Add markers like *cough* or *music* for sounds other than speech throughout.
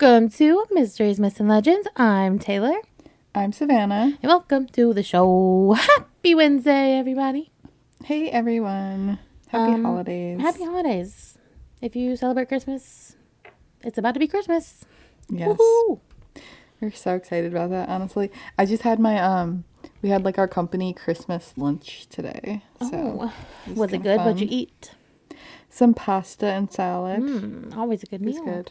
Welcome to Mysteries, Myths, and Legends. I'm Taylor, I'm Savannah. and welcome to the show. Happy Wednesday, everybody. Hey everyone. Happy Um, holidays. Happy holidays. If you celebrate Christmas, it's about to be Christmas. Yes. Woohoo! We're so excited about that, honestly. I just had my um we had like our company Christmas lunch today. So Oh, it was it kinda good? What'd you eat? Some pasta and salad. Mm, always a good It was meal. good.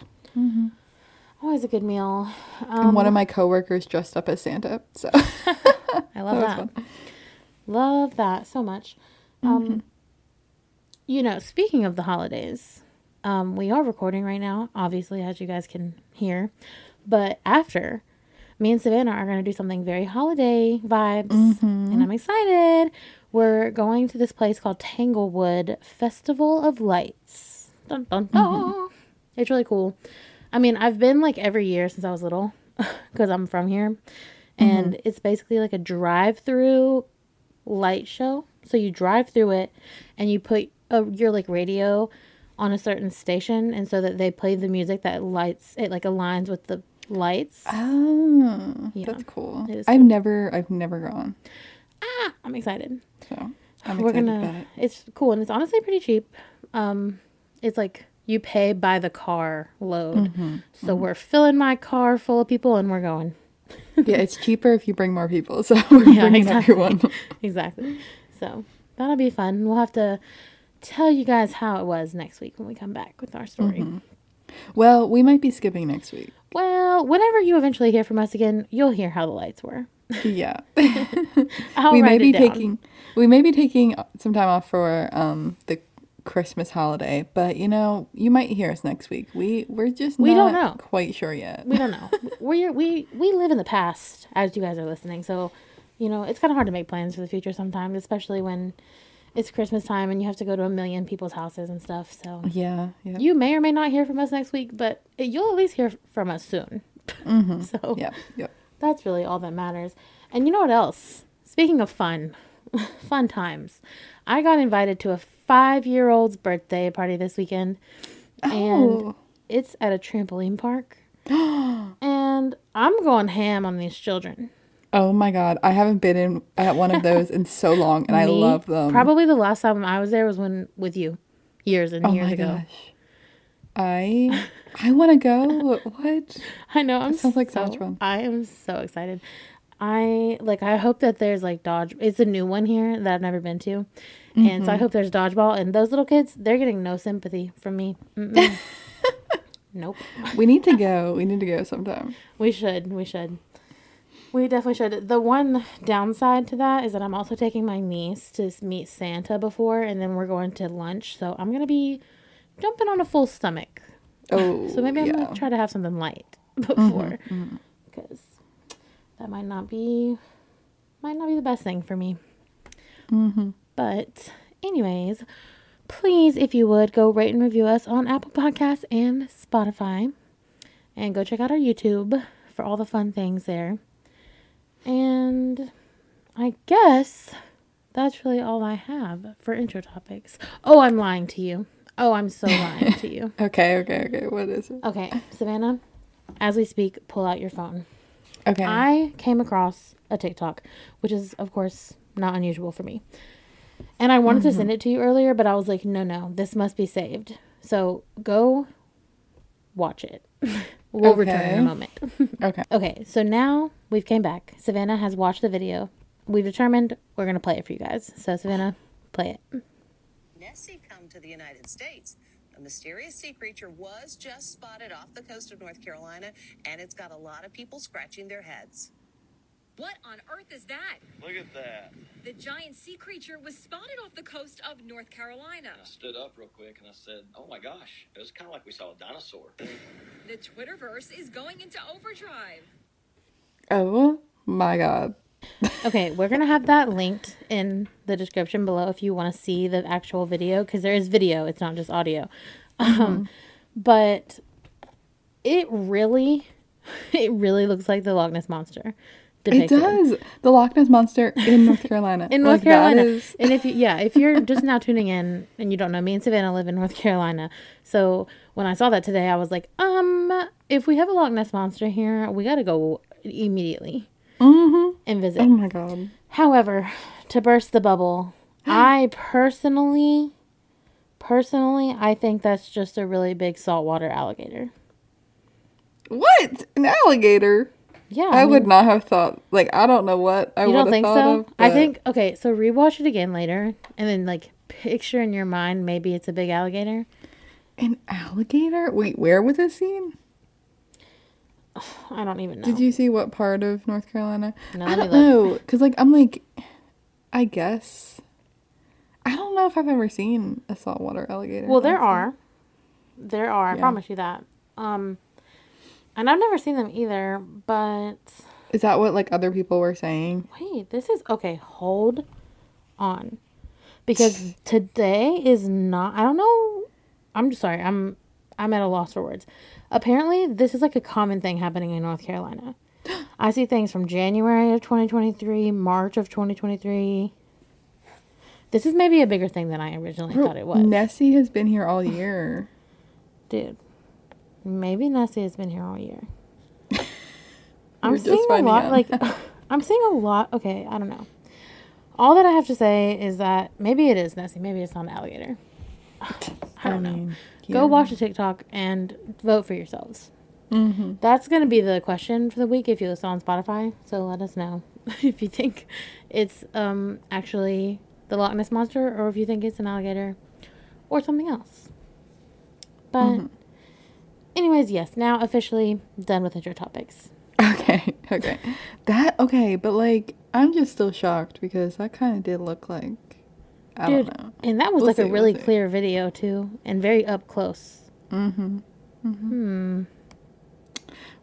Always a good meal. and Um, one of my coworkers dressed up as Santa. So *laughs* I love that that. Love that so much. Um, you know, speaking of the holidays, um, we are recording right now, obviously, as you guys can hear. But after, me and Savannah are going to do something very holiday vibes, and I'm excited. We're going to this place called Tanglewood Festival of Lights. Dun, dun, dun. It's really cool. I mean, I've been like every year since I was little *laughs* because I'm from here. And it's basically like a drive through light show. So you drive through it and you put a, your like radio on a certain station and so that they play the music that lights it like aligns with the lights. Oh, Yeah. that's cool. It is I've never I've never gone. Ah, I'm excited. So I'm We're gonna it. it's cool and it's honestly pretty cheap. Um it's like you pay by the car load. Mm-hmm. So we're filling my car full of people and we're going. *laughs* yeah, it's cheaper if you bring more people. So *laughs* we're Yeah, bringing exactly. everyone. *laughs* exactly. So that'll be fun. We'll have to tell you guys how it was next week when we come back with our story. Mm-hmm. Well, we might be skipping next week. Well, whenever you eventually hear from us again, you'll hear how the lights were. Yeah. We may be down. taking we may be taking some time off for um the Christmas holiday, but you know, you might hear us next week. We we're just We don't know. quite sure yet. We don't *laughs* know. we we we live in the past as you guys are listening, so you know it's kind of hard to make plans for the future sometimes, especially when it's Christmas time and you have to go to a million people's houses and stuff. So yeah, yeah. you may or may not hear from us next week, but you'll at least hear from us soon. Mm-hmm. *laughs* so yeah, yeah. That's really all that matters. And you know what else? Speaking of fun, *laughs* fun times, I got invited to a five year old's birthday party this weekend. And Oh. it's at a trampoline park. *gasps* and I'm going ham on these children. Oh my god, I haven't been in at one of those in so long and I *laughs* love them. Probably the last time I was there was when with you, years and oh years my ago. gosh. I *laughs* I want to go. What? I know. I'm sounds like so much fun. I am so excited. I like. I hope that there's like dodge. It's a new one here that I've never been to, and Mm-hmm. so I hope there's dodgeball. And those little kids, they're getting no sympathy from me. *laughs* Nope. We need to go. We need to go sometime. We should. We should. We definitely should. The one downside to that is that I'm also taking my niece to meet Santa before, and then we're going to lunch. So I'm gonna be jumping on a full stomach. Oh, *laughs* So maybe I'm yeah. Mm-hmm, gonna try to have something light *laughs* before, because that might not be might not be the best thing for me. Mm-hmm. But anyways, please, if you would, go rate and review us on Apple Podcasts and Spotify, and go check out our YouTube for all the fun things there. And I guess that's really all I have for intro topics. Oh, I'm lying to you. Oh, I'm so lying to you. *laughs* Okay, okay, okay. What is it? Okay, Savannah, as we speak, pull out your phone. Okay. I came across a TikTok, which is, of course, not unusual for me. And I wanted to send mm-hmm. it to you earlier, but I was like, no, no, this must be saved. So go watch it. *laughs* we'll return in a moment. *laughs* okay. okay, so now we've came back. Savannah has watched the video. We've determined we're going to play it for you guys. So, Savannah, play it. Nessie come to the United States. A mysterious sea creature was just spotted off the coast of North Carolina, and it's got a lot of people scratching their heads. What on earth is that? Look at that. The giant sea creature was spotted off the coast of North Carolina. I stood up real quick and I said, Oh my gosh. It was kind of like we saw a dinosaur. The Twitterverse is going into overdrive. Oh my god. Okay, we're gonna have that linked in the description below if you want to see the actual video because there is video. It's not just audio. Um, but it really, *laughs* it really looks like the Loch Ness monster. It does. The Loch Ness monster in North *laughs* Carolina. in North Like, Carolina. is- And if you, yeah, if you're just now tuning in and you don't know, me and Savannah live in North Carolina. So when I saw that today, I was like, um, if we have a Loch Ness monster here, we got to go immediately and visit. oh my god. However, to burst the bubble, *gasps* I personally, personally, I think that's just a really big saltwater alligator. What? An alligator? Yeah, I, would mean, not have thought. Like I don't know what I would have think thought so? of. I think okay. So rewatch it again later, and then like picture in your mind maybe it's a big alligator. an alligator. Wait, where was this scene? I don't even know. Did you see what part of North Carolina? No, I don't know, cause like I'm like, I guess. I don't know if I've ever seen a saltwater alligator. Well, there are, there are. I Yeah. promise you that. Um, and I've never seen them either. But Is that what like other people were saying? wait, this is okay. Hold on, because *laughs* today is not. I don't know. I'm just sorry. I'm I'm at a loss for words. Apparently, this is like a common thing happening in North Carolina. *gasps* I see things from January of 2023, March of 2023. This is maybe a bigger thing than I originally thought it was. Nessie has been here all year. *sighs* Dude, maybe Nessie has been here all year. *laughs* I'm seeing a lot, out. like, *laughs* I'm seeing a lot. Okay, I don't know. All that I have to say is that maybe it is Nessie. Maybe it's not an alligator. *laughs* I don't know. mean, Go yeah. watch the TikTok and vote for yourselves. Mm-hmm. That's going to be the question for the week if you listen on Spotify. So let us know *laughs* if you think it's um actually the Loch Ness monster or if you think it's an alligator or something else. But Mm-hmm. anyways, yes, now officially done with intro topics. Okay, okay. *laughs* That okay, but like I'm just still shocked because that kind of did look like I Dude, don't know. and that was We'll like see, a we'll really clear video too and very up close. Hmm.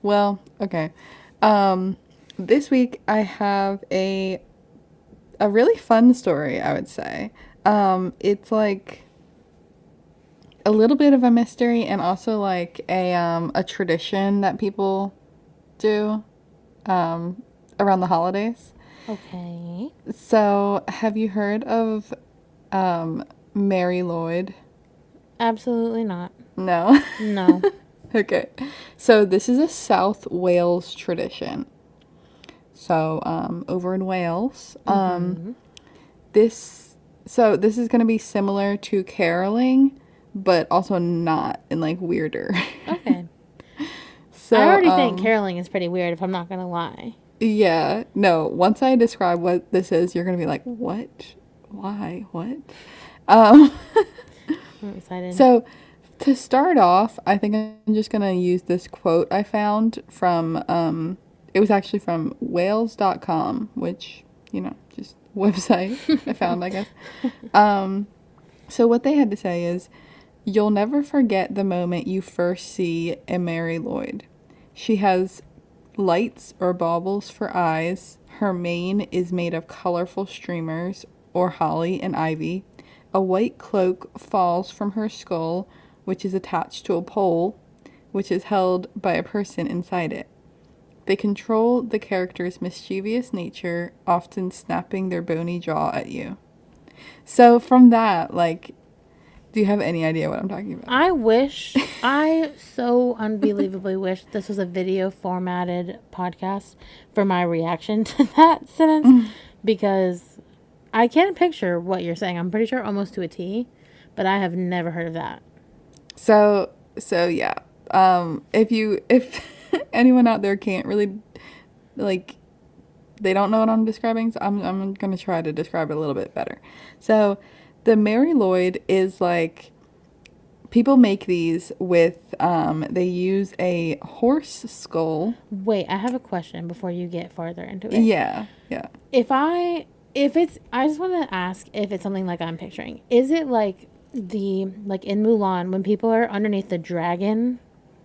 Well, okay. Um this week I have a a really fun story, I would say. Um it's like a little bit of a mystery and also like a um a tradition that people do um around the holidays. Okay. So, have you heard of um Mari Lwyd? Absolutely not. No. No. *laughs* Okay. So this is a South Wales tradition. So um, over in Wales, um, this so this is going to be similar to caroling, but also not and like weirder. Okay. *laughs* so I already um, think caroling is pretty weird if I'm not going to lie. Yeah. No. Once I describe what this is, you're going to be like, "What? Why? What?" Um. I'm excited. *laughs* So, to start off, I think I'm just going to use this quote I found from, um, it was actually from wales.com, which, you know, just *laughs* website I found, I guess. *laughs* Um, so, what they had to say is, You'll never forget the moment you first see a Mari Lwyd. She has lights or baubles for eyes. Her mane is made of colorful streamers or holly and ivy. A white cloak falls from her skull, which is attached to a pole, which is held by a person inside it. They control the character's mischievous nature, often snapping their bony jaw at you. So, from that, like, do you have any idea what I'm talking about? I wish, *laughs* I so unbelievably wish this was a video formatted podcast for my reaction *laughs* to that sentence mm. because I can't picture what you're saying. I'm pretty sure almost to a T, but I have never heard of that. So so yeah. Um if you if *laughs* anyone out there can't really like they don't know what I'm describing, so I'm I'm going to try to describe it a little bit better. So the Mari Lwyd is like people make these with um they use a horse skull. Wait, I have a question before you get farther into it. Yeah. Yeah. If I, if it's, I just want to ask if it's something like I'm picturing. Is it like the, like in Mulan, when people are underneath the dragon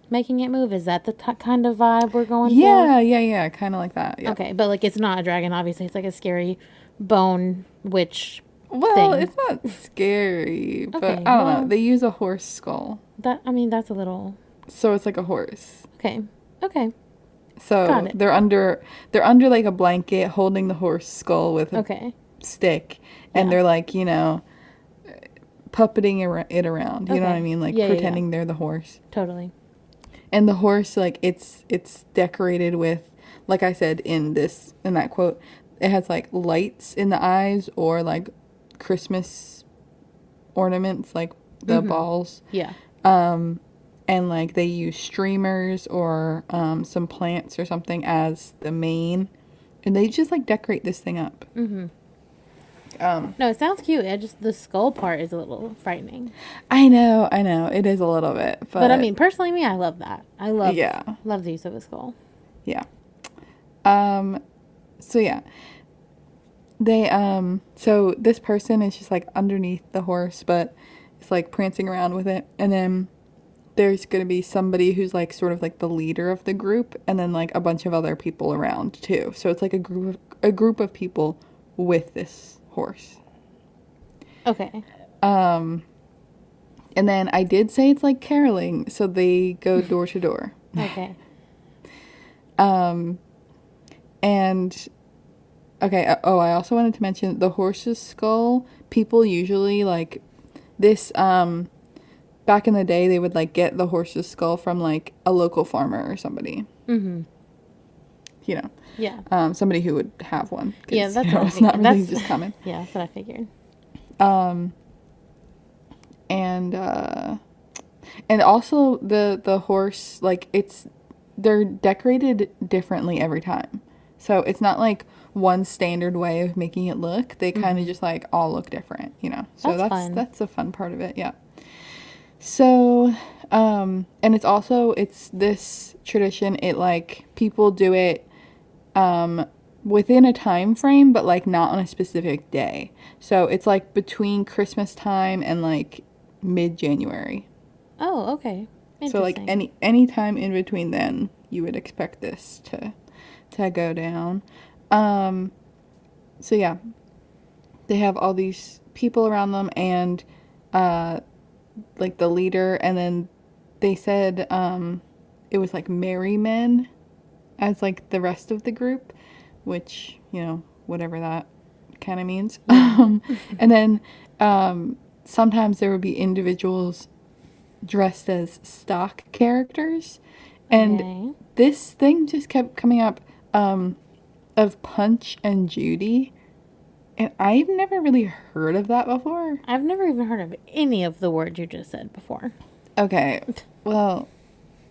making it move? Is that the t- kind of vibe we're going for? Yeah, yeah, yeah, kind of like that. Yeah. Okay, but like it's not a dragon. Obviously, it's like a scary bone witch. Well, thing. it's not scary, but Okay, I don't well- know. They use a horse skull. That I mean, that's a little So it's like a horse. okay. Okay, So they're under they're under like a blanket holding the horse skull with a Okay. stick and Yeah. they're like, you know, puppeting it around. You know what I mean? Like Yeah, yeah, yeah. pretending they're the horse. Totally. And the horse like it's it's decorated with like I said in this in that quote, it has like lights in the eyes or like Christmas ornaments like the Mm-hmm. balls. Yeah. Um and like they use streamers or um, some plants or something as the main and they just like decorate this thing up. Mm-hmm. Um No, it sounds cute. It just the skull part is a little frightening. I know, I know. It is a little bit, but, But, I mean, personally, me, I love that. I love Yeah. love the use of a skull. yeah. Um so yeah. They um so this person is just like underneath the horse, but it's like prancing around with it. And then there's going to be somebody who's like sort of like the leader of the group and then like a bunch of other people around too. So it's like a group of, a group of people with this horse. Okay. Um and then I did say it's like caroling, so they go *laughs* door to door. Okay. *laughs* Um, and okay. uh, Oh, I also wanted to mention the horse's skull. People usually like this. Um, back in the day, they would like get the horse's skull from like a local farmer or somebody. Mm-hmm. You know, Yeah. um, somebody who would have one. Yeah, that's you know, what it's not really That's- just common. *laughs* Yeah, that's what I figured. Um, and uh, and also the the horse like it's they're decorated differently every time, so it's not like one standard way of making it look. They kind of just like all look different, you know. So Mm-hmm. That's that's that's a fun part of it, yeah. So, um, and it's also it's this tradition. It like people do it, um, within a time frame, but like not on a specific day. So it's like between Christmas time and like mid January. Oh, okay. So like any any time in between then, you would expect this to to go down. Um, so yeah, they have all these people around them and uh, like the leader, and then they said um, it was like merry men as like the rest of the group, which you know whatever that kind of means. um, *laughs* and then um, sometimes there would be individuals dressed as stock characters, and Okay. this thing just kept coming up um, of Punch and Judy. And I've never really heard of that before. I've never even heard of any of the words you just said before. Okay. Well,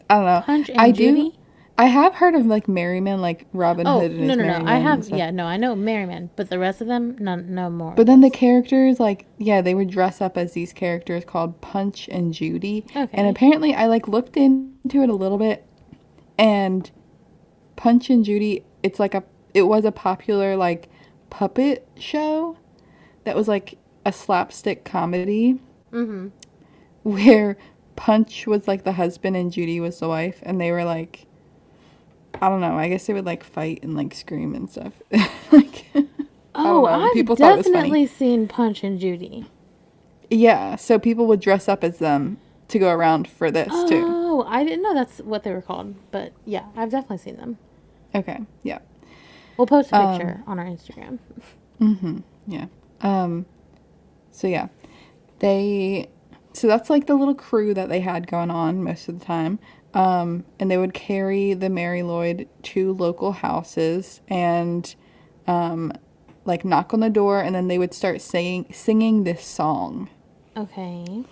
I don't know. Punch and I Judy? do. I have heard of like Merryman, like Robin Oh Hood and his no no no! I have yeah no I know Merryman, but the rest of them no no more. But then the characters, like, yeah, they would dress up as these characters called Punch and Judy. Okay. And apparently, I like looked into it a little bit, and Punch and Judy, it's like a, it was a popular like puppet show, that was like a slapstick comedy, mm-hmm. where Punch was like the husband and Judy was the wife, and they were like, I don't know, I guess they would like fight and like scream and stuff, *laughs* like. Oh, I've people thought it was funny. definitely seen Punch and Judy. Yeah, so people would dress up as them to go around for this too. Oh, I didn't know that's what they were called, but yeah, I've definitely seen them. Okay, yeah. We'll post a Um, picture on our Instagram. Yeah. Um so yeah. They so that's like the little crew that they had going on most of the time. Um and they would carry the Mari Lwyd to local houses and um like knock on the door and then they would start singing singing this song. Okay,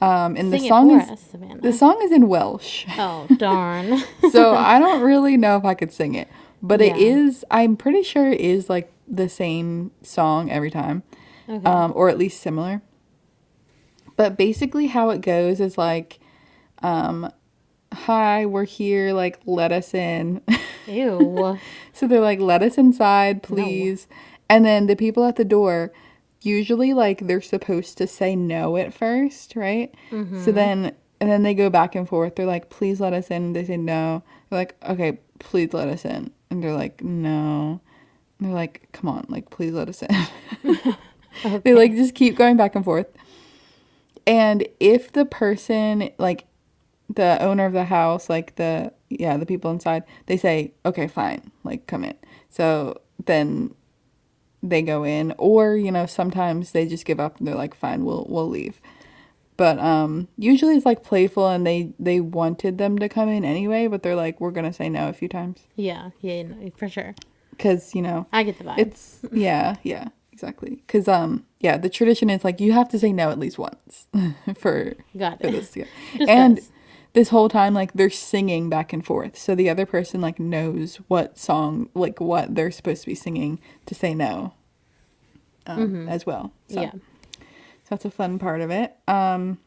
Um and sing the song is us, the song is in Welsh. oh *laughs* darn! so I don't really know if I could sing it, but it Yeah. is. I'm pretty sure it is like the same song every time, Okay. um, or at least similar. But basically, how it goes is like, um, "Hi, we're here. Like, let us in." Ew. *laughs* so they're like, "Let us inside, please." And then the people at the door, usually like they're supposed to say no at first, right? So then and then they go back and forth. They're like, "Please let us in." They say no. They're like, "Okay, please let us in." And they're like, "No." And they're like, "Come on, like please let us in." *laughs* They like just keep going back and forth. And if the person like the owner of the house, like the yeah, the people inside, they say, okay, fine, like come in. So then they go in, or you know, sometimes they just give up and they're like, fine, we'll we'll leave. But um, usually it's like playful, and they they wanted them to come in anyway, but they're like, we're gonna say no a few times Yeah, yeah, no, for sure. because you know I get the vibe. it's yeah yeah exactly because um yeah the tradition is like you have to say no at least once *laughs* for Got for this go. *laughs* Just this whole time like they're singing back and forth so the other person like knows what song like what they're supposed to be singing to say no um, as well so, Mm-hmm. Yeah. So that's a fun part of it um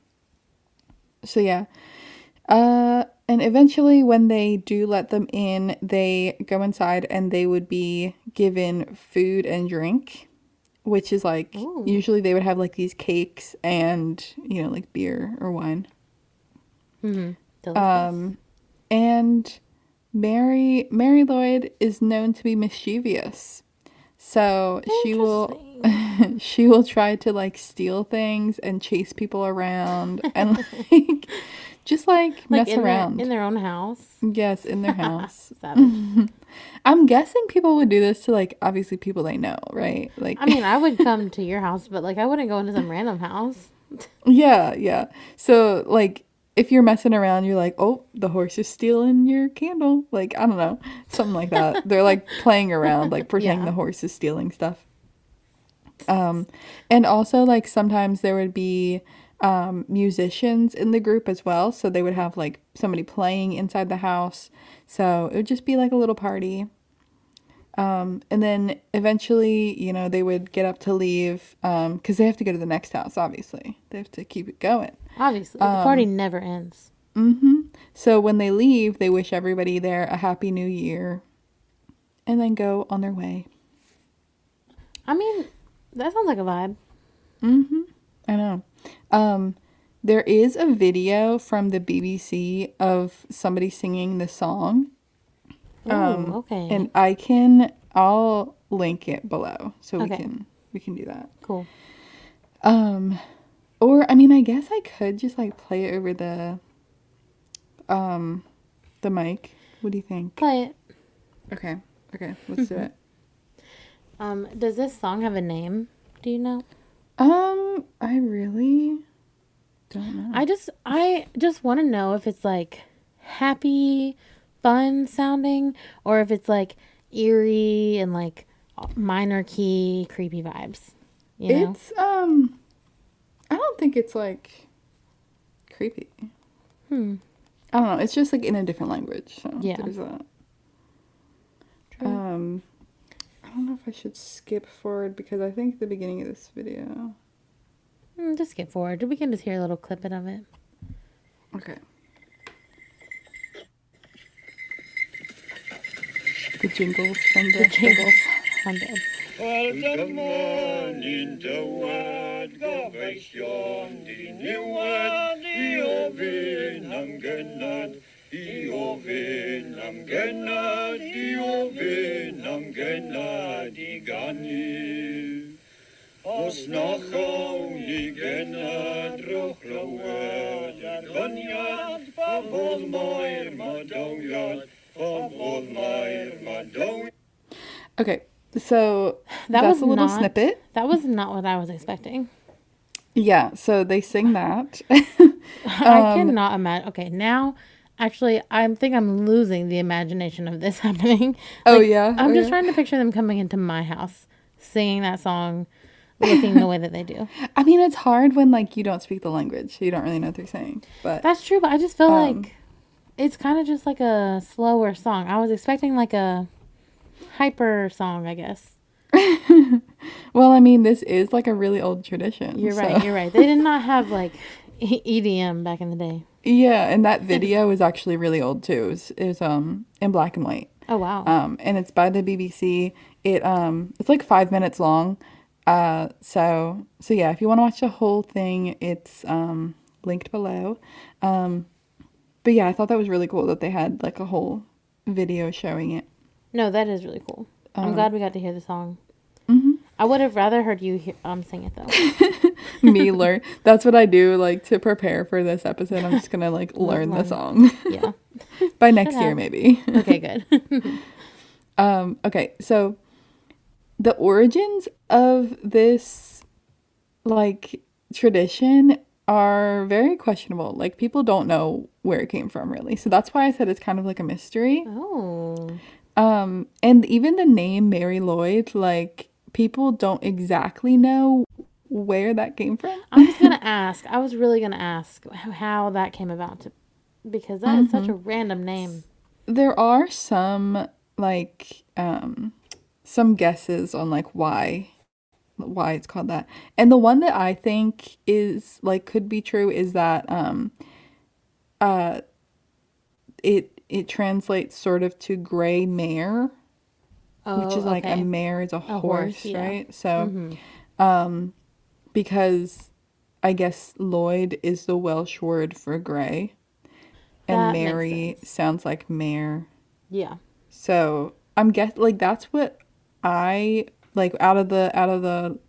so yeah uh and eventually when they do let them in they go inside and they would be given food and drink which is like Ooh. usually they would have like these cakes and you know like beer or wine Delicious. um, and Mary Mari Lwyd is known to be mischievous. So she will *laughs* she will try to like steal things and chase people around and *laughs* like just like, like mess in around. Their, in their own house. yes, in their *laughs* house. I'm guessing people would do this to like obviously people they know, right? Like I mean, I would come to your house, but like I wouldn't go into some random house. Yeah, yeah. So like if you're messing around, you're like, oh, the horse is stealing your candle. Like, I don't know. Something like that. They're like playing around, like pretending Yeah. the horse is stealing stuff. Um and also like sometimes there would be um musicians in the group as well. So they would have like somebody playing inside the house. So it would just be like a little party. Um, and then eventually, you know, they would get up to leave because they have to go to the next house, obviously. They have to keep it going. Obviously, the party never ends. So when they leave, they wish everybody there a happy new year and then go on their way. I mean, that sounds like a vibe. Mm-hmm. I know. Um, there is a video from the BBC of somebody singing the song. Ooh, okay. Um, And I can, I'll link it below so we can, we can do that. cool. Um, or I mean, I guess I could just like play it over the, um, the mic. What do you think? Play it. Okay, okay, let's do it. Um, does this song have a name? Do you know? Um, I really don't know. I just I just want to know if it's like happy, fun sounding, or if it's like eerie and like minor key creepy vibes. You know? It's um, I don't think it's like creepy. Hmm. I don't know. It's just like in a different language. So Yeah. There's that. Um, don't know if I should skip forward because I think the beginning of this video. Mm, just skip forward. We can just hear a little clipping of it. Okay. The jingles from the, The jingles. I'm dead. Welcome die gani. Os noch only genad, rochlowe, der gonyad, pabod moir madonyad, pabod moir madonyad. Okay, so *sighs* That that's was a little not- snippet. That was not what I was expecting. Yeah, so they sing that. *laughs* I um, cannot imagine. Okay, now actually, I think I'm losing the imagination of this *laughs* happening. Oh, yeah? I'm Oh, just yeah? trying to picture them coming into my house, singing that song, looking the way that they do. *laughs* I mean, it's hard when like you don't speak the language, so you don't really know what they're saying. But That's true, but I just feel Um, like it's kind of just like a slower song. I was expecting like a hyper song, I guess. *laughs* well, I mean, this is like a really old tradition. You're so- right. You're right. They did not have like E- EDM back in the day. Yeah, and that video is actually really old too. It was, it was um in black and white. Oh wow. Um, and it's by the BBC. It um it's like five minutes long. Uh, so so yeah, if you want to watch the whole thing, it's um linked below. Um, but yeah, I thought that was really cool that they had like a whole video showing it. no, that is really cool. um, I'm glad we got to hear the song. mm-hmm. I would have rather heard you hear, um sing it though. *laughs* *laughs* me learn. That's what I do, like to prepare for this episode. I'm just gonna like *laughs* learn the song Yeah. *laughs* by next year, maybe. Okay, good. Um, okay, so the origins of this like tradition are very questionable. Like people don't know where it came from really. So that's why I said it's kind of like a mystery. oh. Um, and even the name Mari Lwyd, like people don't exactly know where that came from. I was gonna *laughs* ask. I was really gonna ask how that came about to, because that is such a Mm-hmm. random name. There are some like um some guesses on like why why it's called that. And the one that I think is like could be true is that um uh it it translates sort of to gray mare, Oh, which is like a mare is a, horse, horse, yeah. right? So um because I guess Lwyd is the Welsh word for gray and That Mary sounds like mare. yeah. So I'm guess like that's what I like out of the out of the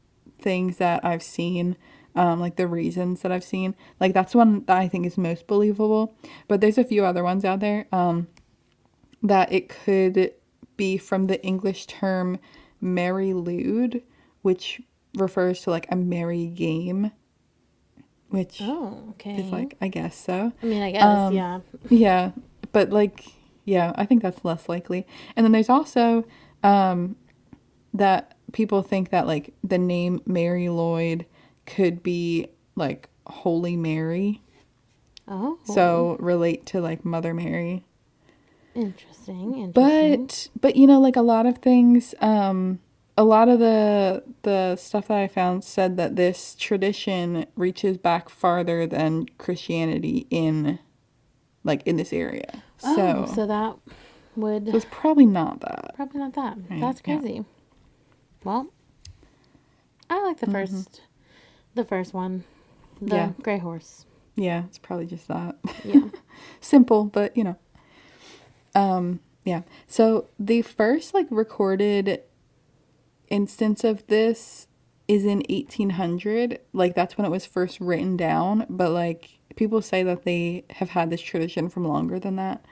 things that I've seen, um, like the reasons that I've seen, like that's one that I think is most believable. But there's a few other ones out there, um, that it could be from the English term Mary lewd, which refers to like a merry game, which Oh, okay. is like I guess so. I mean, I guess um, yeah. *laughs* Yeah, but like, yeah, I think that's less likely. And then there's also um, that people think that like the name Mari Lwyd could be like Holy Mary, Oh, so relate to like Mother Mary. interesting. Interesting. But but you know, like a lot of things, um, a lot of the the stuff that I found said that this tradition reaches back farther than Christianity in like in this area. oh, so so that would it's probably not that. probably not that. Right, That's yeah. crazy. Well, I like the 1st the first one, the Mm-hmm. Yeah. gray horse. Yeah, it's probably just that. Yeah. *laughs* Simple, but you know. Um, yeah. So the first like recorded instance of this is in 1800. Like that's when it was first written down, but like people say that they have had this tradition from longer than that.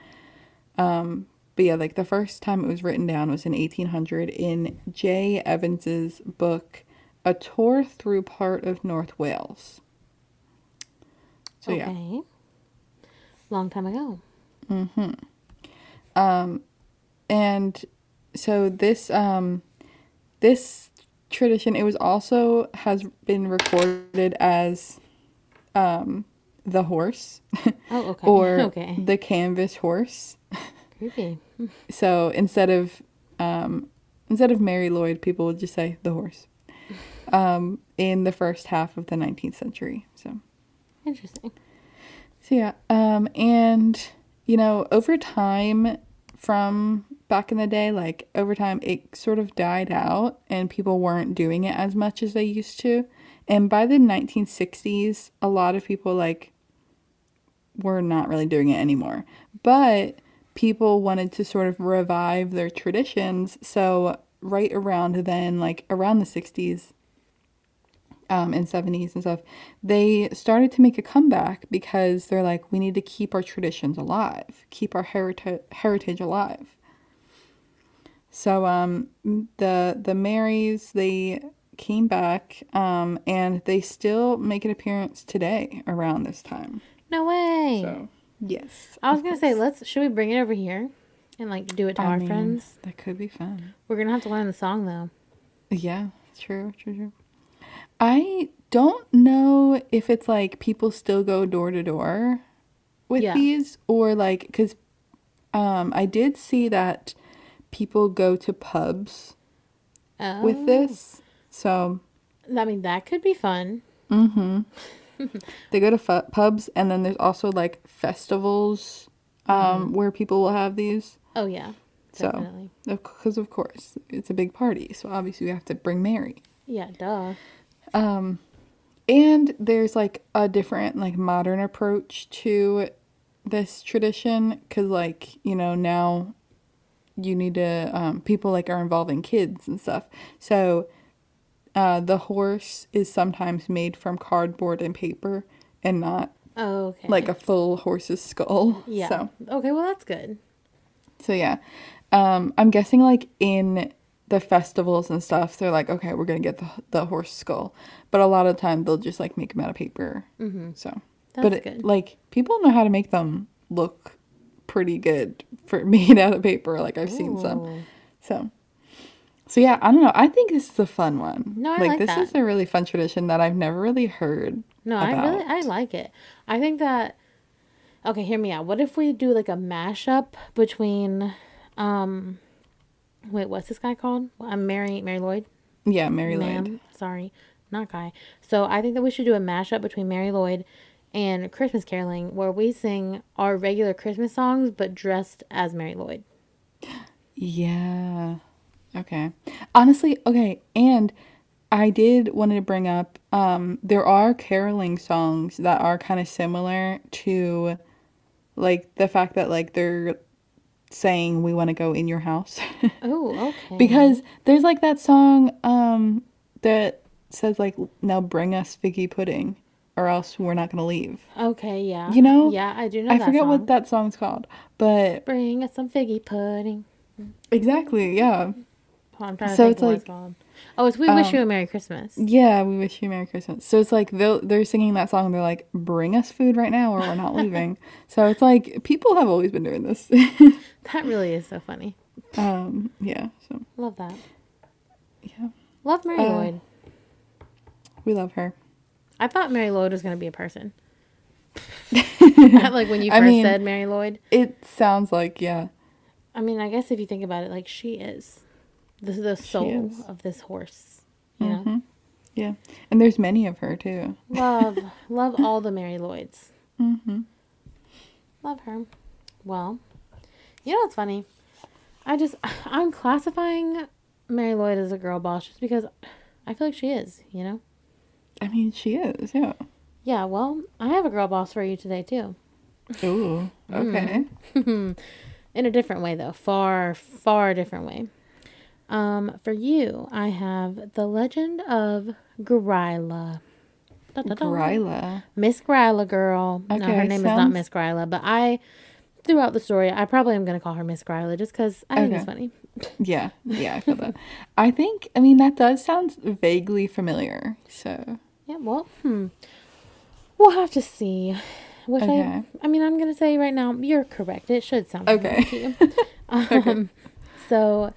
Um, but yeah, like the first time it was written down was in 1800 in J. Evans's book A Tour Through Part of North Wales. So yeah. okay. Long time ago. Mm hmm. Um and so this um this tradition it was also has been recorded as um the horse Oh, okay. *laughs* or *laughs* okay. the canvas horse Creepy. *laughs* so instead of um instead of Mari Lwyd people would just say the horse um in the first half of the 19th century so Interesting. So yeah, um, and you know, over time, from back in the day, like over time, it sort of died out, and people weren't doing it as much as they used to. And by the 1960s, a lot of people like were not really doing it anymore. But people wanted to sort of revive their traditions, so right around then, like around the 60s, um, and 70s and stuff, they started to make a comeback because they're like, we need to keep our traditions alive, keep our heritage heritage alive. So um, the the Marys they came back um, and they still make an appearance today around this time. No way. So yes, I was gonna say, let's. Should we bring it over here and like do it to I our mean, friends? that could be fun. We're gonna have to learn the song though. Yeah, true, true, true. I don't know if it's like people still go door to door with Yeah. these or like because um, I did see that people go to pubs Oh, with this. So I mean, that could be fun. Mm-hmm. *laughs* They go to fu- pubs and then there's also like festivals um, where people will have these. Oh yeah, So, because of course it's a big party, so obviously we have to bring Mary. Yeah, duh. Um, and there's like a different, like modern approach to this tradition because, like, you know, now you need to, um, people like are involving kids and stuff. So, uh, the horse is sometimes made from cardboard and paper and not Oh, okay. like a full horse's skull. yeah. So Okay, well that's good. so yeah. Um, I'm guessing like in the festivals and stuff, they're like, okay, we're gonna get the the horse skull, but a lot of the time they'll just like make them out of paper. Mm-hmm. So, That's but it, good. like people know how to make them look pretty good for *laughs* made out of paper. Like I've seen some. So, so yeah, I don't know. I think this is a fun one. No, I like like this that. is a really fun tradition that I've never really heard. No, I really. I like it. I think that okay, hear me out. What if we do like a mashup between um wait, what's this guy called? I'm Mary Mari Lwyd. Yeah, Mary Ma'am. Lloyd. Sorry, not guy. So I think that we should do a mashup between Mari Lwyd and Christmas caroling where we sing our regular Christmas songs but dressed as Mari Lwyd. Yeah. Okay. Honestly, okay, and I did want to bring up um there are caroling songs that are kind of similar to like the fact that like they're saying we want to go in your house. *laughs* Oh, okay. because there's like that song um that says like now bring us figgy pudding or else we're not going to leave. Okay, yeah. You know? Yeah, I do know I forget song. what that song's called, but Bring us some figgy pudding. exactly, yeah. Oh, I'm trying to So think it's like- Oh, it's We Wish um, You a Merry Christmas. Yeah, we wish you a Merry Christmas. So it's like they're they're singing that song. and They're like, "Bring us food right now, or we're not *laughs* leaving." so it's like people have always been doing this. *laughs* That really is so funny. um, yeah. So Love that. yeah, Love Mary Uh, Lloyd. we love her. I thought Mari Lwyd was going to be a person. *laughs* like when you I first mean- said Mari Lwyd. It sounds like yeah, I mean, I guess if you think about it, like she is the, the soul is. of this horse. You know? Mhm. yeah. And there's many of her too. Love, *laughs* love all the Mari Lwyds. hmm Love her. Well, you know what's funny? I just, I'm classifying Mari Lwyd as a girl boss just because I feel like she is, you know? I mean, she is. Yeah. Yeah, well, I have a girl boss for you today, too. Ooh. Okay. *laughs* In a different way, though. Far, far different way. Um, for you, I have the legend of Gryla. Da, da, da. Gryla. Miss Gryla girl. Okay, no, her name is not Miss Gryla, but I, throughout the story, I probably am going to call her Miss Gryla just because I think it's funny. *laughs* Yeah. Yeah. I feel that. I think. I mean, that does sound vaguely familiar. So. Yeah, well, hmm. We'll have to see. Which Okay. I, I mean, I'm going to say right now, you're correct. It should sound Okay. to you. *laughs* Um, So,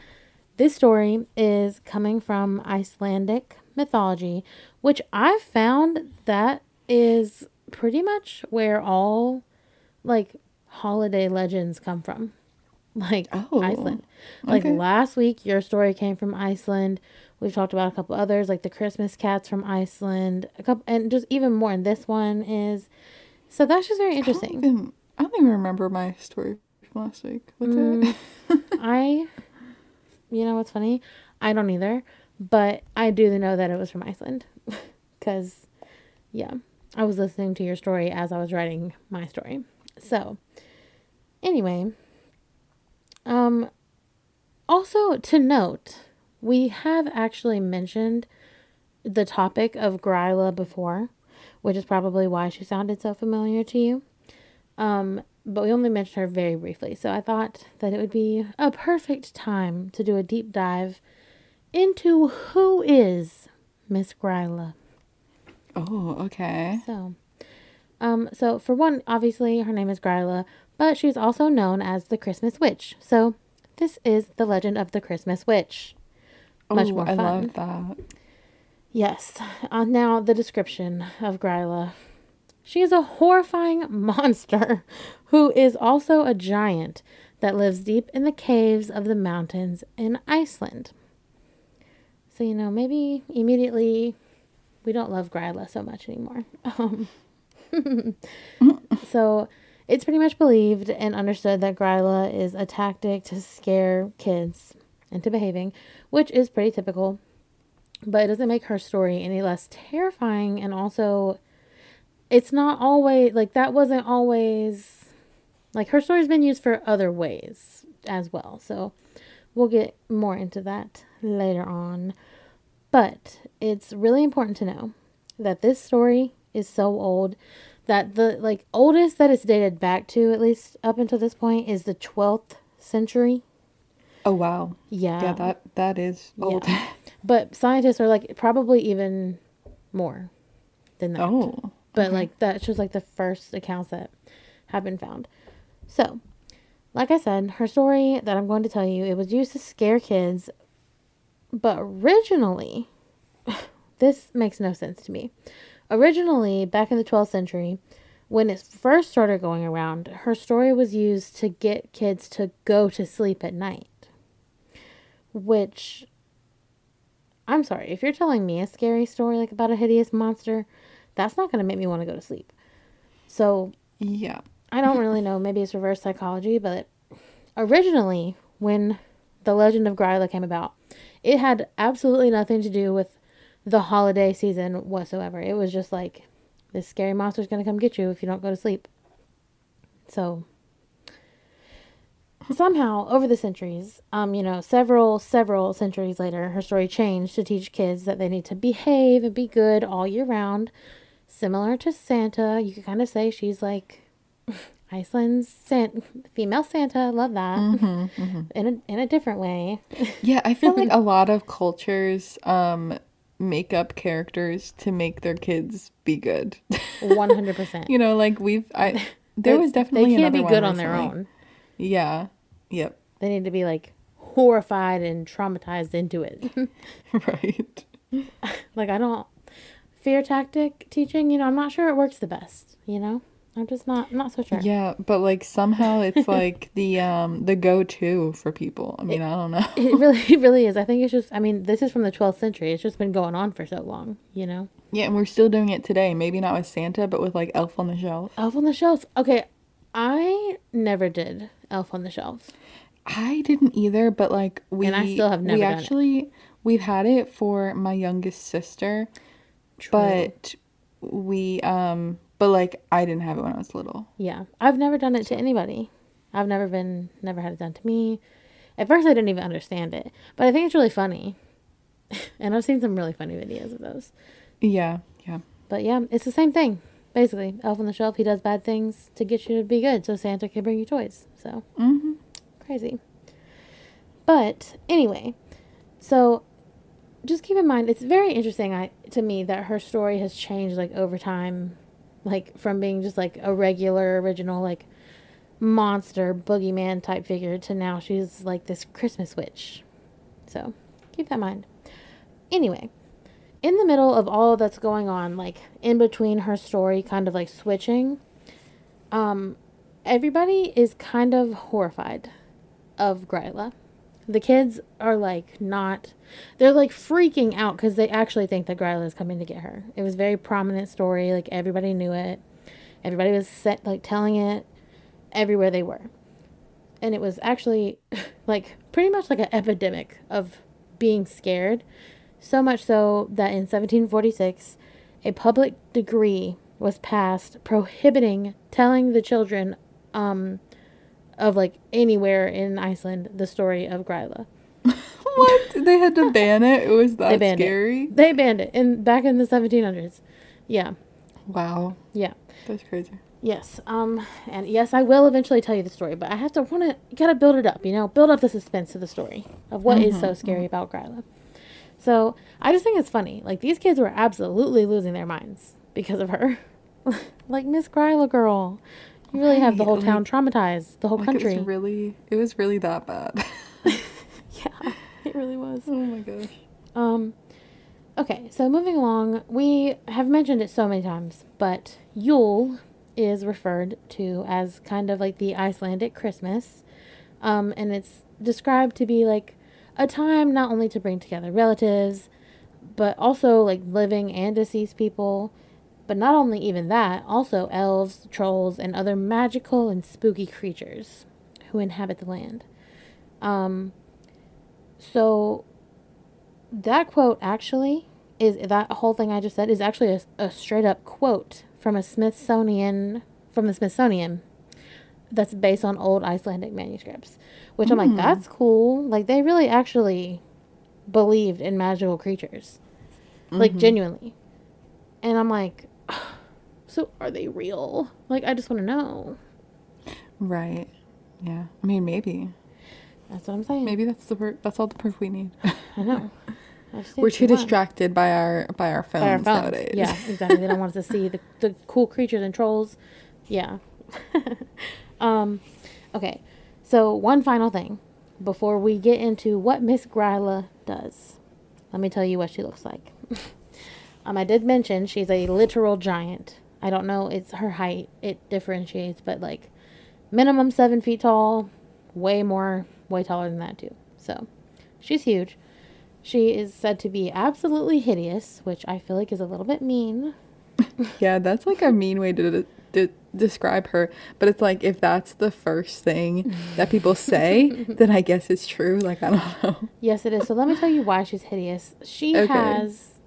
this story is coming from Icelandic mythology, which I found that is pretty much where all like holiday legends come from. Like Oh, Iceland. Like okay. last week, your story came from Iceland. We've talked about a couple others, like the Christmas cats from Iceland. A couple, and just even more. And this one is. So that's just very I don't interesting. even, I don't even remember my story from last week. What's Mm. it? *laughs* I, you know what's funny? I don't either, but I do know that it was from Iceland, *laughs* because, yeah, I was listening to your story as I was writing my story. So, anyway, um, also to note, we have actually mentioned the topic of Gryla before, which is probably why she sounded so familiar to you. Um, but we only mentioned her very briefly, so I thought that it would be a perfect time to do a deep dive into who is Miss Gryla. Oh, okay. So, um, so for one, obviously her name is Gryla, but she's also known as the Christmas Witch. So this is the legend of the Christmas Witch. Much oh, more I fun. love that. Yes. Uh, now the description of Gryla. She is a horrifying *laughs* monster who is also a giant that lives deep in the caves of the mountains in Iceland. So you know, maybe immediately we don't love Gryla so much anymore. *laughs* Um, *laughs* so it's pretty much believed and understood that Gryla is a tactic to scare kids into behaving, which is pretty typical. But it doesn't make her story any less terrifying and also it's not always like that wasn't always like her story's been used for other ways as well. So we'll get more into that later on. But it's really important to know that this story is so old that the like oldest that it's dated back to at least up until this point is the 12th century. Oh wow. Yeah. Yeah, that that is old. Yeah. *laughs* But scientists are like probably even more than that. oh. But like that's just like the first accounts that have been found. So, like I said, her story that I'm going to tell you, it was used to scare kids, but originally, *sighs* this makes no sense to me. Originally, back in the 12th century, when it first started going around, her story was used to get kids to go to sleep at night. Which, I'm sorry, if you're telling me a scary story like about a hideous monster, that's not going to make me want to go to sleep. So, Yeah. I don't really know. Maybe it's reverse psychology, but originally, when the legend of Gryla came about, it had absolutely nothing to do with the holiday season whatsoever. It was just like this scary monster's going to come get you if you don't go to sleep. So somehow over the centuries, um, you know, several several centuries later, her story changed to teach kids that they need to behave and be good all year round. Similar to Santa, you could kind of say she's like *laughs* Iceland's San- female Santa. Love that *laughs* in a in a different way. Yeah, I feel like *laughs* a lot of cultures um make up characters to make their kids be good. One hundred percent. *laughs* you know, like we've I *laughs* there was definitely they can't be good on their own. Yeah. Yep. They need to be like horrified and traumatized into it. *laughs* right. like I don't fear tactic teaching. You know, I'm not sure it works the best. You know, I'm just not not so sure. Yeah, but like somehow it's *laughs* like the um the go-to for people. I mean, I don't know. *laughs* It really, *laughs* it really is. I think it's just. I mean, this is from the 12th century. It's just been going on for so long. You know. Yeah, and we're still doing it today. Maybe not with Santa, but with like Elf on the Shelf. Elf on the Shelf. Okay, I never did Elf on the Shelf. I didn't either, but like we And I still have never we done it. actually we've had it for my youngest sister, but we um but like I didn't have it when I was little. Yeah, I've never done it to anybody. I've never been, never had it done to me. At first, I didn't even understand it, but I think it's really funny, *laughs* and I've seen some really funny videos of those. Yeah, yeah. But yeah, it's the same thing. Basically, Elf on the Shelf, he does bad things to get you to be good, so Santa can bring you toys. So Mm-hmm. crazy. But anyway, so just keep in mind it's very interesting I, to me that her story has changed like over time, like from being just like a regular original like monster boogeyman type figure to now she's like this Christmas witch. So keep that in mind. Anyway, in the middle of all that's going on, like in between her story kind of like switching, um, everybody is kind of horrified of Gryla. The kids are like not, they're like freaking out because they actually think that Gryla is coming to get her. It was very prominent story, like everybody knew it. Everybody was set, like telling it everywhere they were. And it was actually *laughs* like pretty much like an epidemic of being scared. So much so that in 1746, a public decree was passed prohibiting telling the children um, of like anywhere in Iceland the story of Gryla. *laughs* What? They had to ban it? It was They that banned scary? it. They banned it in back in the 1700s. Yeah, Wow. yeah. That's crazy. Yes. Um and yes, I will eventually tell you the story, but I have to want to got to build it up, you know, build up the suspense of the story of what is so scary about Gryla. So, I just think it's funny. Like these kids were absolutely losing their minds because of her. *laughs* like Miss Gryla girl. You really have the whole town traumatized, the whole Like country. it was really it was really that bad. *laughs* yeah, *laughs* it really was. oh my gosh. Um, okay, so moving along, we have mentioned it so many times, but Yule is referred to as kind of like the Icelandic Christmas. Um, and it's described to be like a time not only to bring together relatives, but also like living and deceased people. But not only even that, also elves, trolls, and other magical and spooky creatures who inhabit the land. Um, so that quote actually is that whole thing I just said is actually a, a straight up quote from a Smithsonian from the Smithsonian that's based on old Icelandic manuscripts, which I'm like that's cool. Like they really actually believed in magical creatures, like genuinely. And I'm like, *sighs* so are they real? Like, I just want to know. Right. Yeah. I mean, maybe. That's what I'm saying. Maybe that's the per- that's all the proof we need. *laughs* I know. *laughs* We're too distracted by our by our phones, By our phones. nowadays. Yeah, exactly. They don't want us to *laughs* see the, the cool creatures and trolls. Yeah. um, okay. So one final thing before we get into what Miss Gryla does. Let me tell you what she looks like. Um, I did mention she's a literal giant. I don't know it's her height. It differentiates, but like minimum seven feet tall, way more, way taller than that too. So she's huge. She is said to be absolutely hideous, which I feel like is a little bit mean. *laughs* Yeah, that's like a mean way to, to describe her. But it's like if that's the first thing that people say, *laughs* then I guess it's true. Like I don't know. Yes, it is. So let me tell you why she's hideous. She Okay. has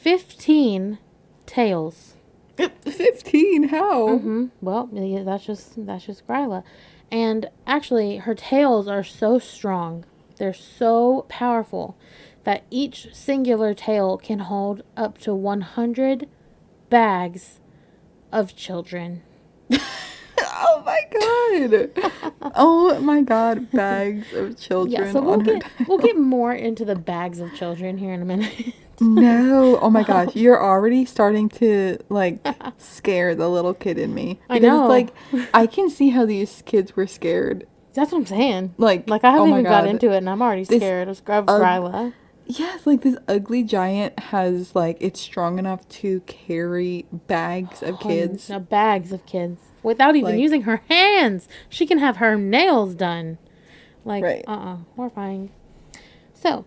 15 tails. Fifteen? How? hmm Well, yeah, that's just that's just Gryla. And actually, her tails are so strong. They're so powerful that each singular tail can hold up to 100 bags of children. *laughs* Oh my god! *laughs* oh my god! Bags of children. Yeah, so we'll get we'll get more into the bags of children here in a minute. *laughs* *laughs* No, oh my *laughs* gosh, you're already starting to like scare the little kid in me. I know. Like *laughs* I can see how these kids were scared. That's what I'm saying. Like, Like I haven't oh even got into it, and I'm already This scared of Scrub ug- Gryla. Yes, like this ugly giant has like it's strong enough to carry bags of kids. Now, bags of kids without even Like- using her hands. She can have her nails done. Like, Right. uh uh horrifying. So,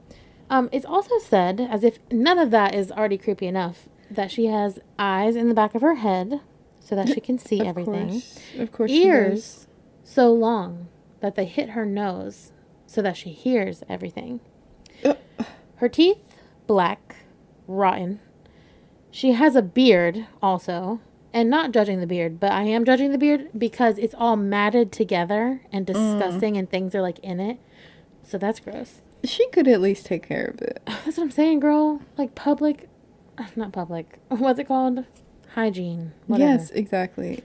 um, it's also said, as if none of that is already creepy enough, that she has eyes in the back of her head so that she can see *laughs* Of everything. course, of course. Ears so long that they hit her nose so that she hears everything. Uh. Her teeth, black, rotten. She has a beard also. And not judging the beard, but I am judging the beard because it's all matted together and Mm. disgusting and things are like in it. So that's gross. She could at least take care of it. *sighs* That's what I'm saying, girl. Like public, not public. *laughs* What's it called? Hygiene. Whatever. Yes, exactly.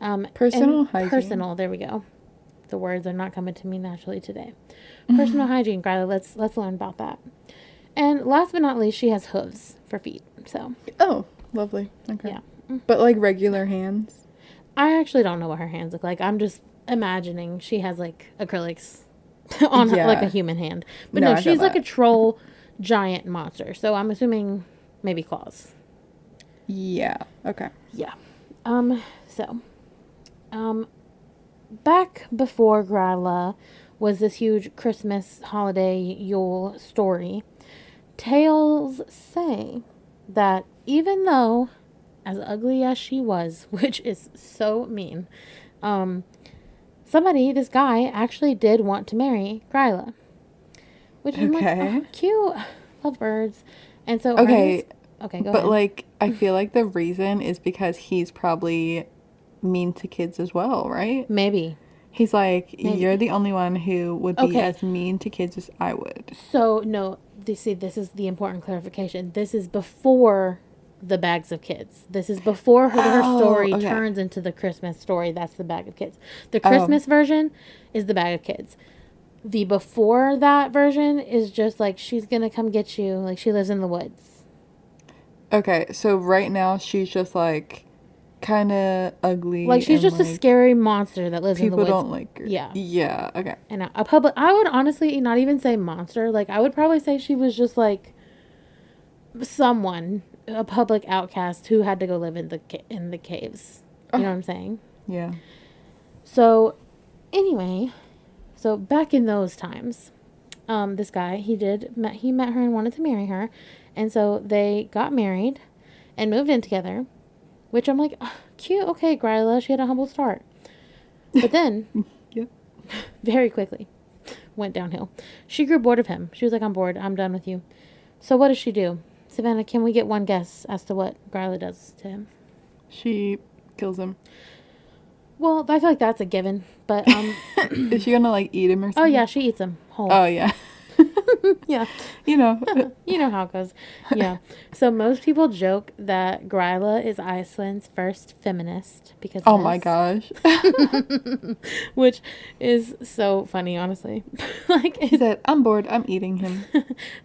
Um, Personal hygiene. Personal. There we go. The words are not coming to me naturally today. Mm-hmm. Personal *laughs* hygiene, Gryla. Let's let's learn about that. And last but not least, she has hooves for feet. So Oh, lovely. Okay. yeah, But like regular hands. I actually don't know what her hands look like. I'm just imagining she has like acrylics *laughs* on her, like a human hand. But No, no, she's like a troll giant monster. So I'm assuming maybe claws. Yeah. Okay. Yeah. Um, so, um, back before Gryla was this huge Christmas holiday Yule story, tales say that even though, as ugly as she was, *laughs* which is so mean, um, somebody, this guy, actually did want to marry Gryla. Which I'm like, oh, cute. Love birds. And so, Okay, Ernest- okay, go but ahead. like I feel like the reason is because he's probably mean to kids as well, right? Maybe. He's like, Maybe. you're the only one who would be Okay. as mean to kids as I would. So no, you see, this is the important clarification. This is before the bags of kids. This is before her, her Oh, story okay. turns into the Christmas story. That's the bag of kids. The Oh. Christmas version is the bag of kids. The before that version is just like she's gonna come get you. Like she lives in the woods. Okay, so right now she's just like kind of ugly. Like she's just a scary monster that lives in the People woods. don't like her. Yeah. Yeah. Okay. And a, a public, I would honestly not even say monster. Like I would probably say she was just like someone, a public outcast who had to go live in the in the caves. You know what I'm saying? Yeah. So, anyway, so back in those times, um, this guy he did met he met her and wanted to marry her, and so they got married, and moved in together, which I'm like, "Ah, cute. Okay, Gryla, she had a humble start, but then *laughs* Yep. *laughs* very quickly went downhill. She grew bored of him. She was like, I'm bored. I'm done with you. So what does she do? Savannah, can we get one guess as to what Gryla does to him? She kills him. Well, I feel like that's a given. But um, *laughs* Is she gonna like eat him or something? oh yeah, she eats him whole. Oh yeah. *laughs* yeah. you know. *laughs* You know how it goes. Yeah. so most people joke that Gryla is Iceland's first feminist because Oh my gosh. *laughs* which is so funny, honestly. like, He said, I'm bored. I'm eating him.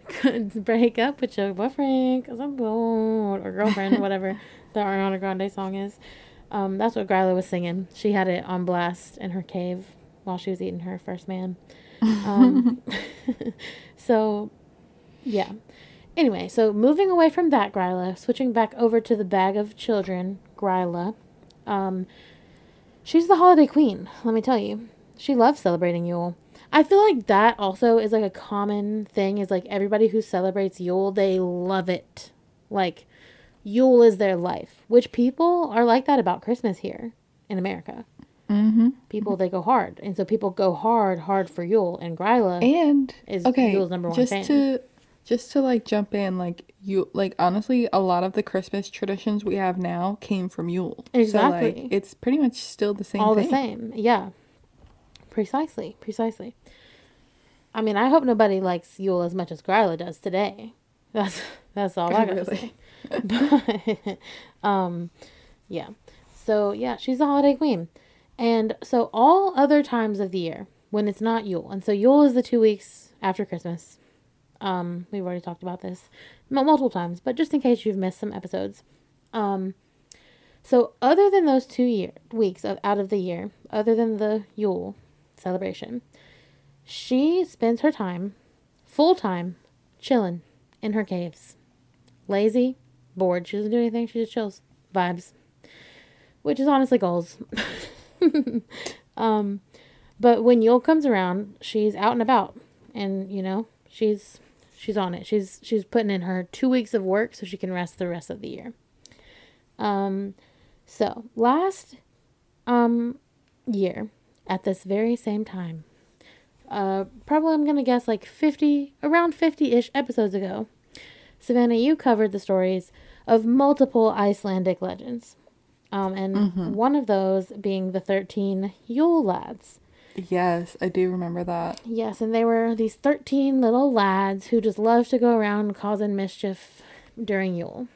could break up with your boyfriend because I'm bored or girlfriend, whatever the Ariana Grande song is. Um, that's what Gryla was singing. She had it on blast in her cave while she was eating her first man. Um, *laughs* *laughs* so, yeah. Anyway, so moving away from that Gryla, switching back over to the bag of children, Gryla. Um, she's the holiday queen, let me tell you. She loves celebrating Yule. I feel like that also is like a common thing is like everybody who celebrates Yule, they love it. Like Yule is their life, which people are like that about Christmas here in America. Mm-hmm. People they go hard, and so people go hard, hard for Yule. And Gryla, And Is okay, Yule's number one just fan. to just to like jump in, like you like honestly, a lot of the Christmas traditions we have now came from Yule. So Exactly. like it's pretty much still the same all thing. the same, yeah, precisely, precisely. I mean, I hope nobody likes Yule as much as Gryla does today. *laughs* That's that's all I gotta Really. say. *laughs* But, *laughs* um, yeah. So yeah, she's the holiday queen, and so all other times of the year when it's not Yule, and so Yule is the two weeks after Christmas. Um, we've already talked about this multiple times, but just in case you've missed some episodes, um, so other than those two year weeks of out of the year, other than the Yule celebration, she spends her time, full time, chilling in her caves. Lazy, bored. She doesn't do anything. She just chills. Vibes. Which is honestly goals. *laughs* *laughs* um, but when Yule comes around, she's out and about, and you know she's she's on it. She's she's putting in her two weeks of work so she can rest the rest of the year. Um, so last um year at this very same time, uh, probably I'm gonna guess like fifty around fifty ish episodes ago, Savannah, you covered the stories of multiple Icelandic legends. Um, and one of those being the 13 Yule lads. Yes, I do remember that. Yes, and they were these 13 little lads who just loved to go around causing mischief during Yule.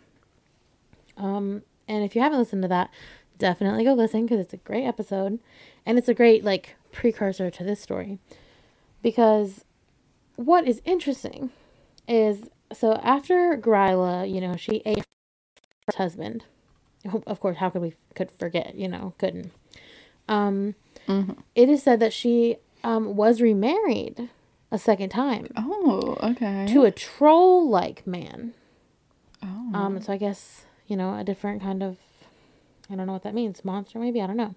Um, and if you haven't listened to that, definitely go listen because it's a great episode. And it's a great, like, precursor to this story. Because what is interesting is so after Gryla, you know, she ate her husband. Of course, how could we could forget? You know, couldn't. Um, it is said that she um was remarried a second time Oh, okay. to a troll like man. oh. Um, so I guess you know a different kind of I don't know what that means monster maybe I don't know,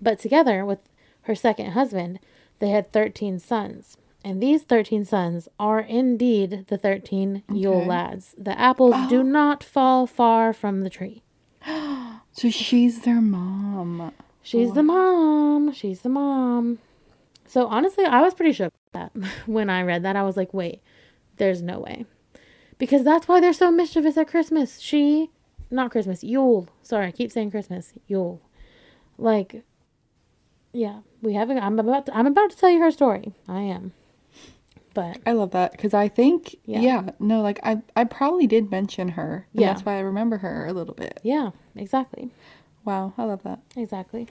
but together with her second husband, they had thirteen sons. And these 13 sons are indeed the 13 Yule lads. The apples do *gasps* not fall far from the tree. So she's their mom. She's the mom. She's the mom. So honestly, I was pretty shook that *laughs* when I read that. I was like, wait, there's no way. Because that's why they're so mischievous at Christmas. She, not Christmas, Yule. Sorry, I keep saying Christmas. Yule. Like, yeah, we haven't. I'm about. To, I'm about to tell you her story. I am. But I love that because I think, Yeah. yeah. no, like I, I probably did mention her. Yeah. that's why I remember her a little bit. yeah, exactly. Wow, I love that. Exactly.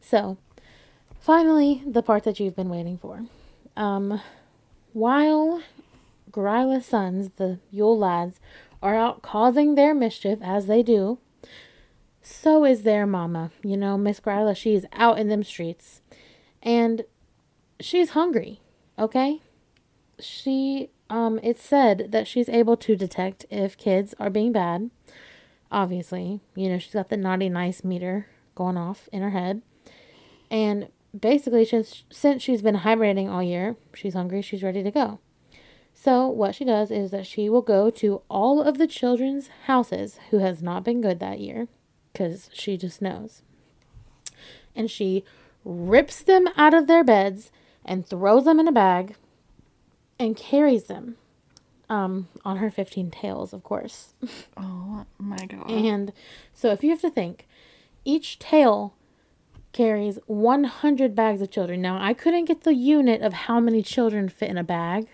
So, finally, the part that you've been waiting for. Um, while Gryla's sons, the Yule lads, are out causing their mischief as they do, so is their mama. You know, Miss Gryla, she's out in them streets. And she's hungry, okay? She, um, it's said that she's able to detect if kids are being bad obviously. You know, she's got the naughty nice meter going off in her head. And basically, since, since she's been hibernating all year, she's hungry, she's ready to go. So, what she does is that she will go to all of the children's houses who has not been good that year, because she just knows. And she rips them out of their beds and throws them in a bag and carries them um, on her 15 tails, of course. *laughs* Oh my god. And so if you have to think, each tail carries 100 bags of children. Now, I couldn't get the unit of how many children fit in a bag,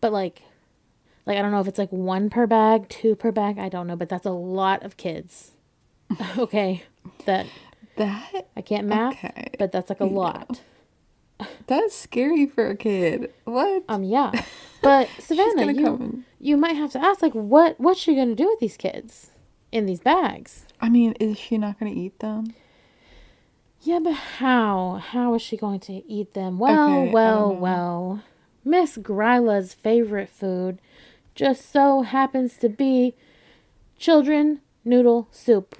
but like, like I don't know if it's like one per bag, two per bag. I don't know, but that's a lot of kids. *laughs* okay, that That I can't math, Okay, but that's like a lot. *laughs* that's scary for a kid. What? Um, yeah, but *laughs* Savannah, you come. you might have to ask like, what what's she gonna do with these kids in these bags? I mean, is she not gonna eat them? Yeah, but how? How is she going to eat them? Well, Okay, well, well. Miss Gryla's favorite food just so happens to be children noodle soup.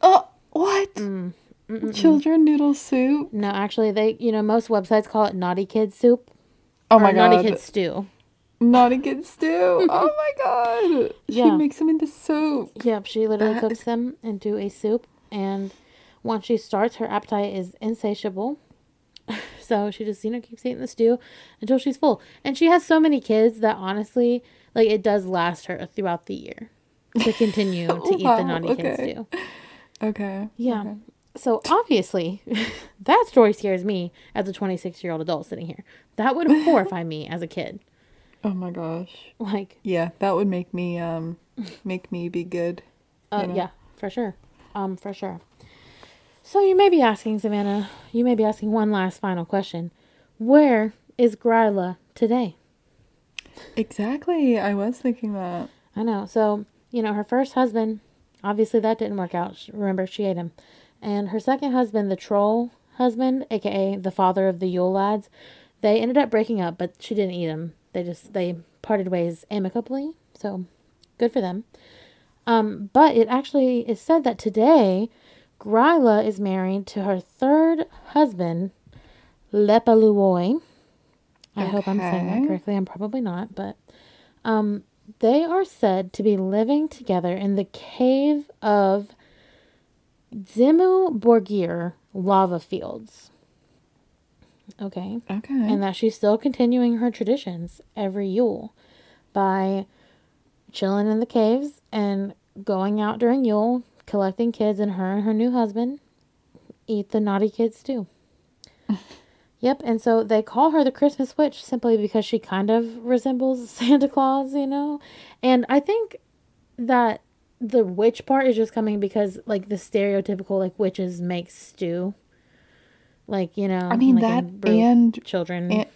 Oh, what? Mm, Children noodle soup? No, actually, they you know most websites call it naughty kid soup. Oh my god. naughty kid stew. Naughty kid stew. *laughs* oh my god. yeah. She makes them into soup. Yep, she literally That cooks is- them into a soup, and once she starts, her appetite is insatiable. *laughs* so she just you know keeps eating the stew until she's full, and she has so many kids that honestly, like it does last her throughout the year to continue to *laughs* eat the naughty kid okay. stew. Okay. Yeah. okay. So obviously, *laughs* that story scares me as a 26 year old adult sitting here. That would *laughs* horrify me as a kid. Oh my gosh. Like, Yeah, that would make me um make me be good. uh, you know? yeah, for sure. Um, for sure. So you may be asking, Savannah, you may be asking one last final question. Where is Gryla today? Exactly. I was thinking that. I know. So, you know, her first husband, obviously that didn't work out. Remember, she ate him. And her second husband, the troll husband, aka the father of the Yule lads, they ended up breaking up, but she didn't eat him. They just they parted ways amicably. So, good for them. Um, but it actually is said that today, Gryla is married to her third husband, Leppalúði. I hope I'm saying that correctly. I'm probably not, but um, they are said to be living together in the cave of Dimmuborgir lava fields. Okay. Okay. And that she's still continuing her traditions every Yule by chilling in the caves and going out during Yule, collecting kids, and her and her new husband eat the naughty kids too. *laughs* yep, and so they call her the Christmas witch simply because she kind of resembles *laughs* Santa Claus, you know? And I think that the witch part is just coming because like the stereotypical like witches make stew. Like, you know, I mean like that brew- and children. and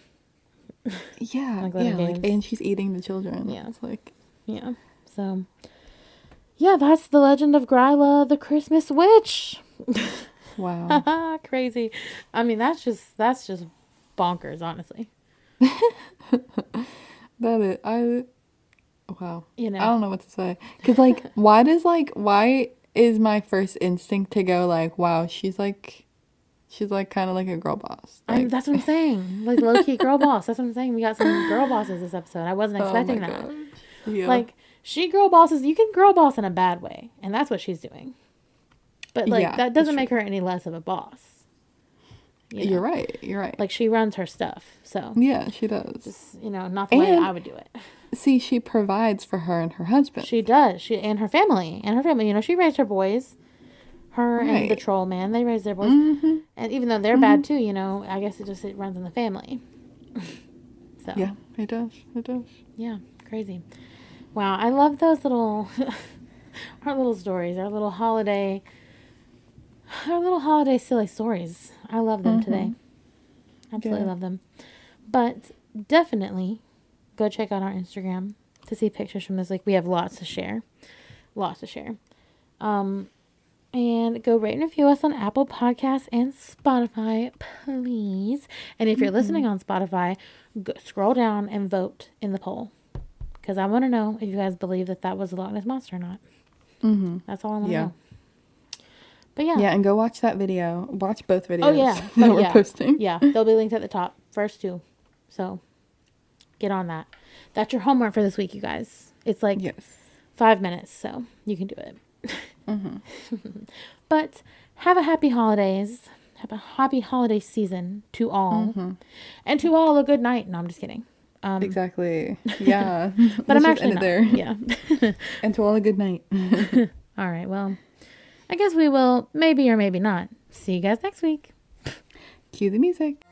*laughs* yeah, Like yeah, like and she's eating the children. Yeah. It's like Yeah. So, yeah, that's the legend of Gryla, the Christmas witch. wow. *laughs* Crazy. I mean, that's just that's just bonkers, honestly. *laughs* that is I wow. You know. I don't know what to say. Cuz like *laughs* why does like why is my first instinct to go like wow, she's like she's like kind of like a girl boss. I Like, that's what I'm saying. Like low key *laughs* girl boss. That's what I'm saying. We got some girl bosses this episode. I wasn't oh expecting my that. Yeah. Like she girl bosses. You can girl boss in a bad way, and that's what she's doing. But like Yeah, that doesn't make her any less of a boss. You know? you're right. You're right. Like she runs her stuff. So yeah, she does. Just, you know, not the way And- I would do it. *laughs* See, she provides for her and her husband. She does. She and her family and her family. You know, she raised her boys. Her and the troll man, they raised their boys. Mhm. And even though they're bad too, you know, I guess it just it runs in the family. *laughs* so Yeah, it does. It does. yeah, crazy. Wow, I love those little *laughs* our little stories, our little holiday our little holiday silly stories. I love them today. Absolutely Yeah. love them. But definitely go check out our Instagram to see pictures from this week. We have lots to share. Lots to share. Um and go rate and review us on Apple Podcasts and Spotify, please. And if you're listening on Spotify, go, scroll down and vote in the poll. Because I want to know if you guys believe that that was the Loch Ness Monster or not. Mm-hmm. That's all I want to Yeah. know. But yeah. Yeah, and go watch that video. Watch both videos Oh, yeah. *laughs* that Oh, we're yeah. posting. Yeah, they'll be linked at the top. First two. So get on that. That's your homework for this week, you guys. It's like Yes. five minutes, so you can do it. *laughs* Mm-hmm. *laughs* but have a happy holidays. Have a happy holiday season to all. Mm-hmm. And to all a good night. No, I'm just kidding. Um, Exactly. Yeah. but I'm Let's just actually not. there. Yeah. And to all a good night. all right. Well, I guess we will maybe or maybe not. See you guys next week. Cue the music.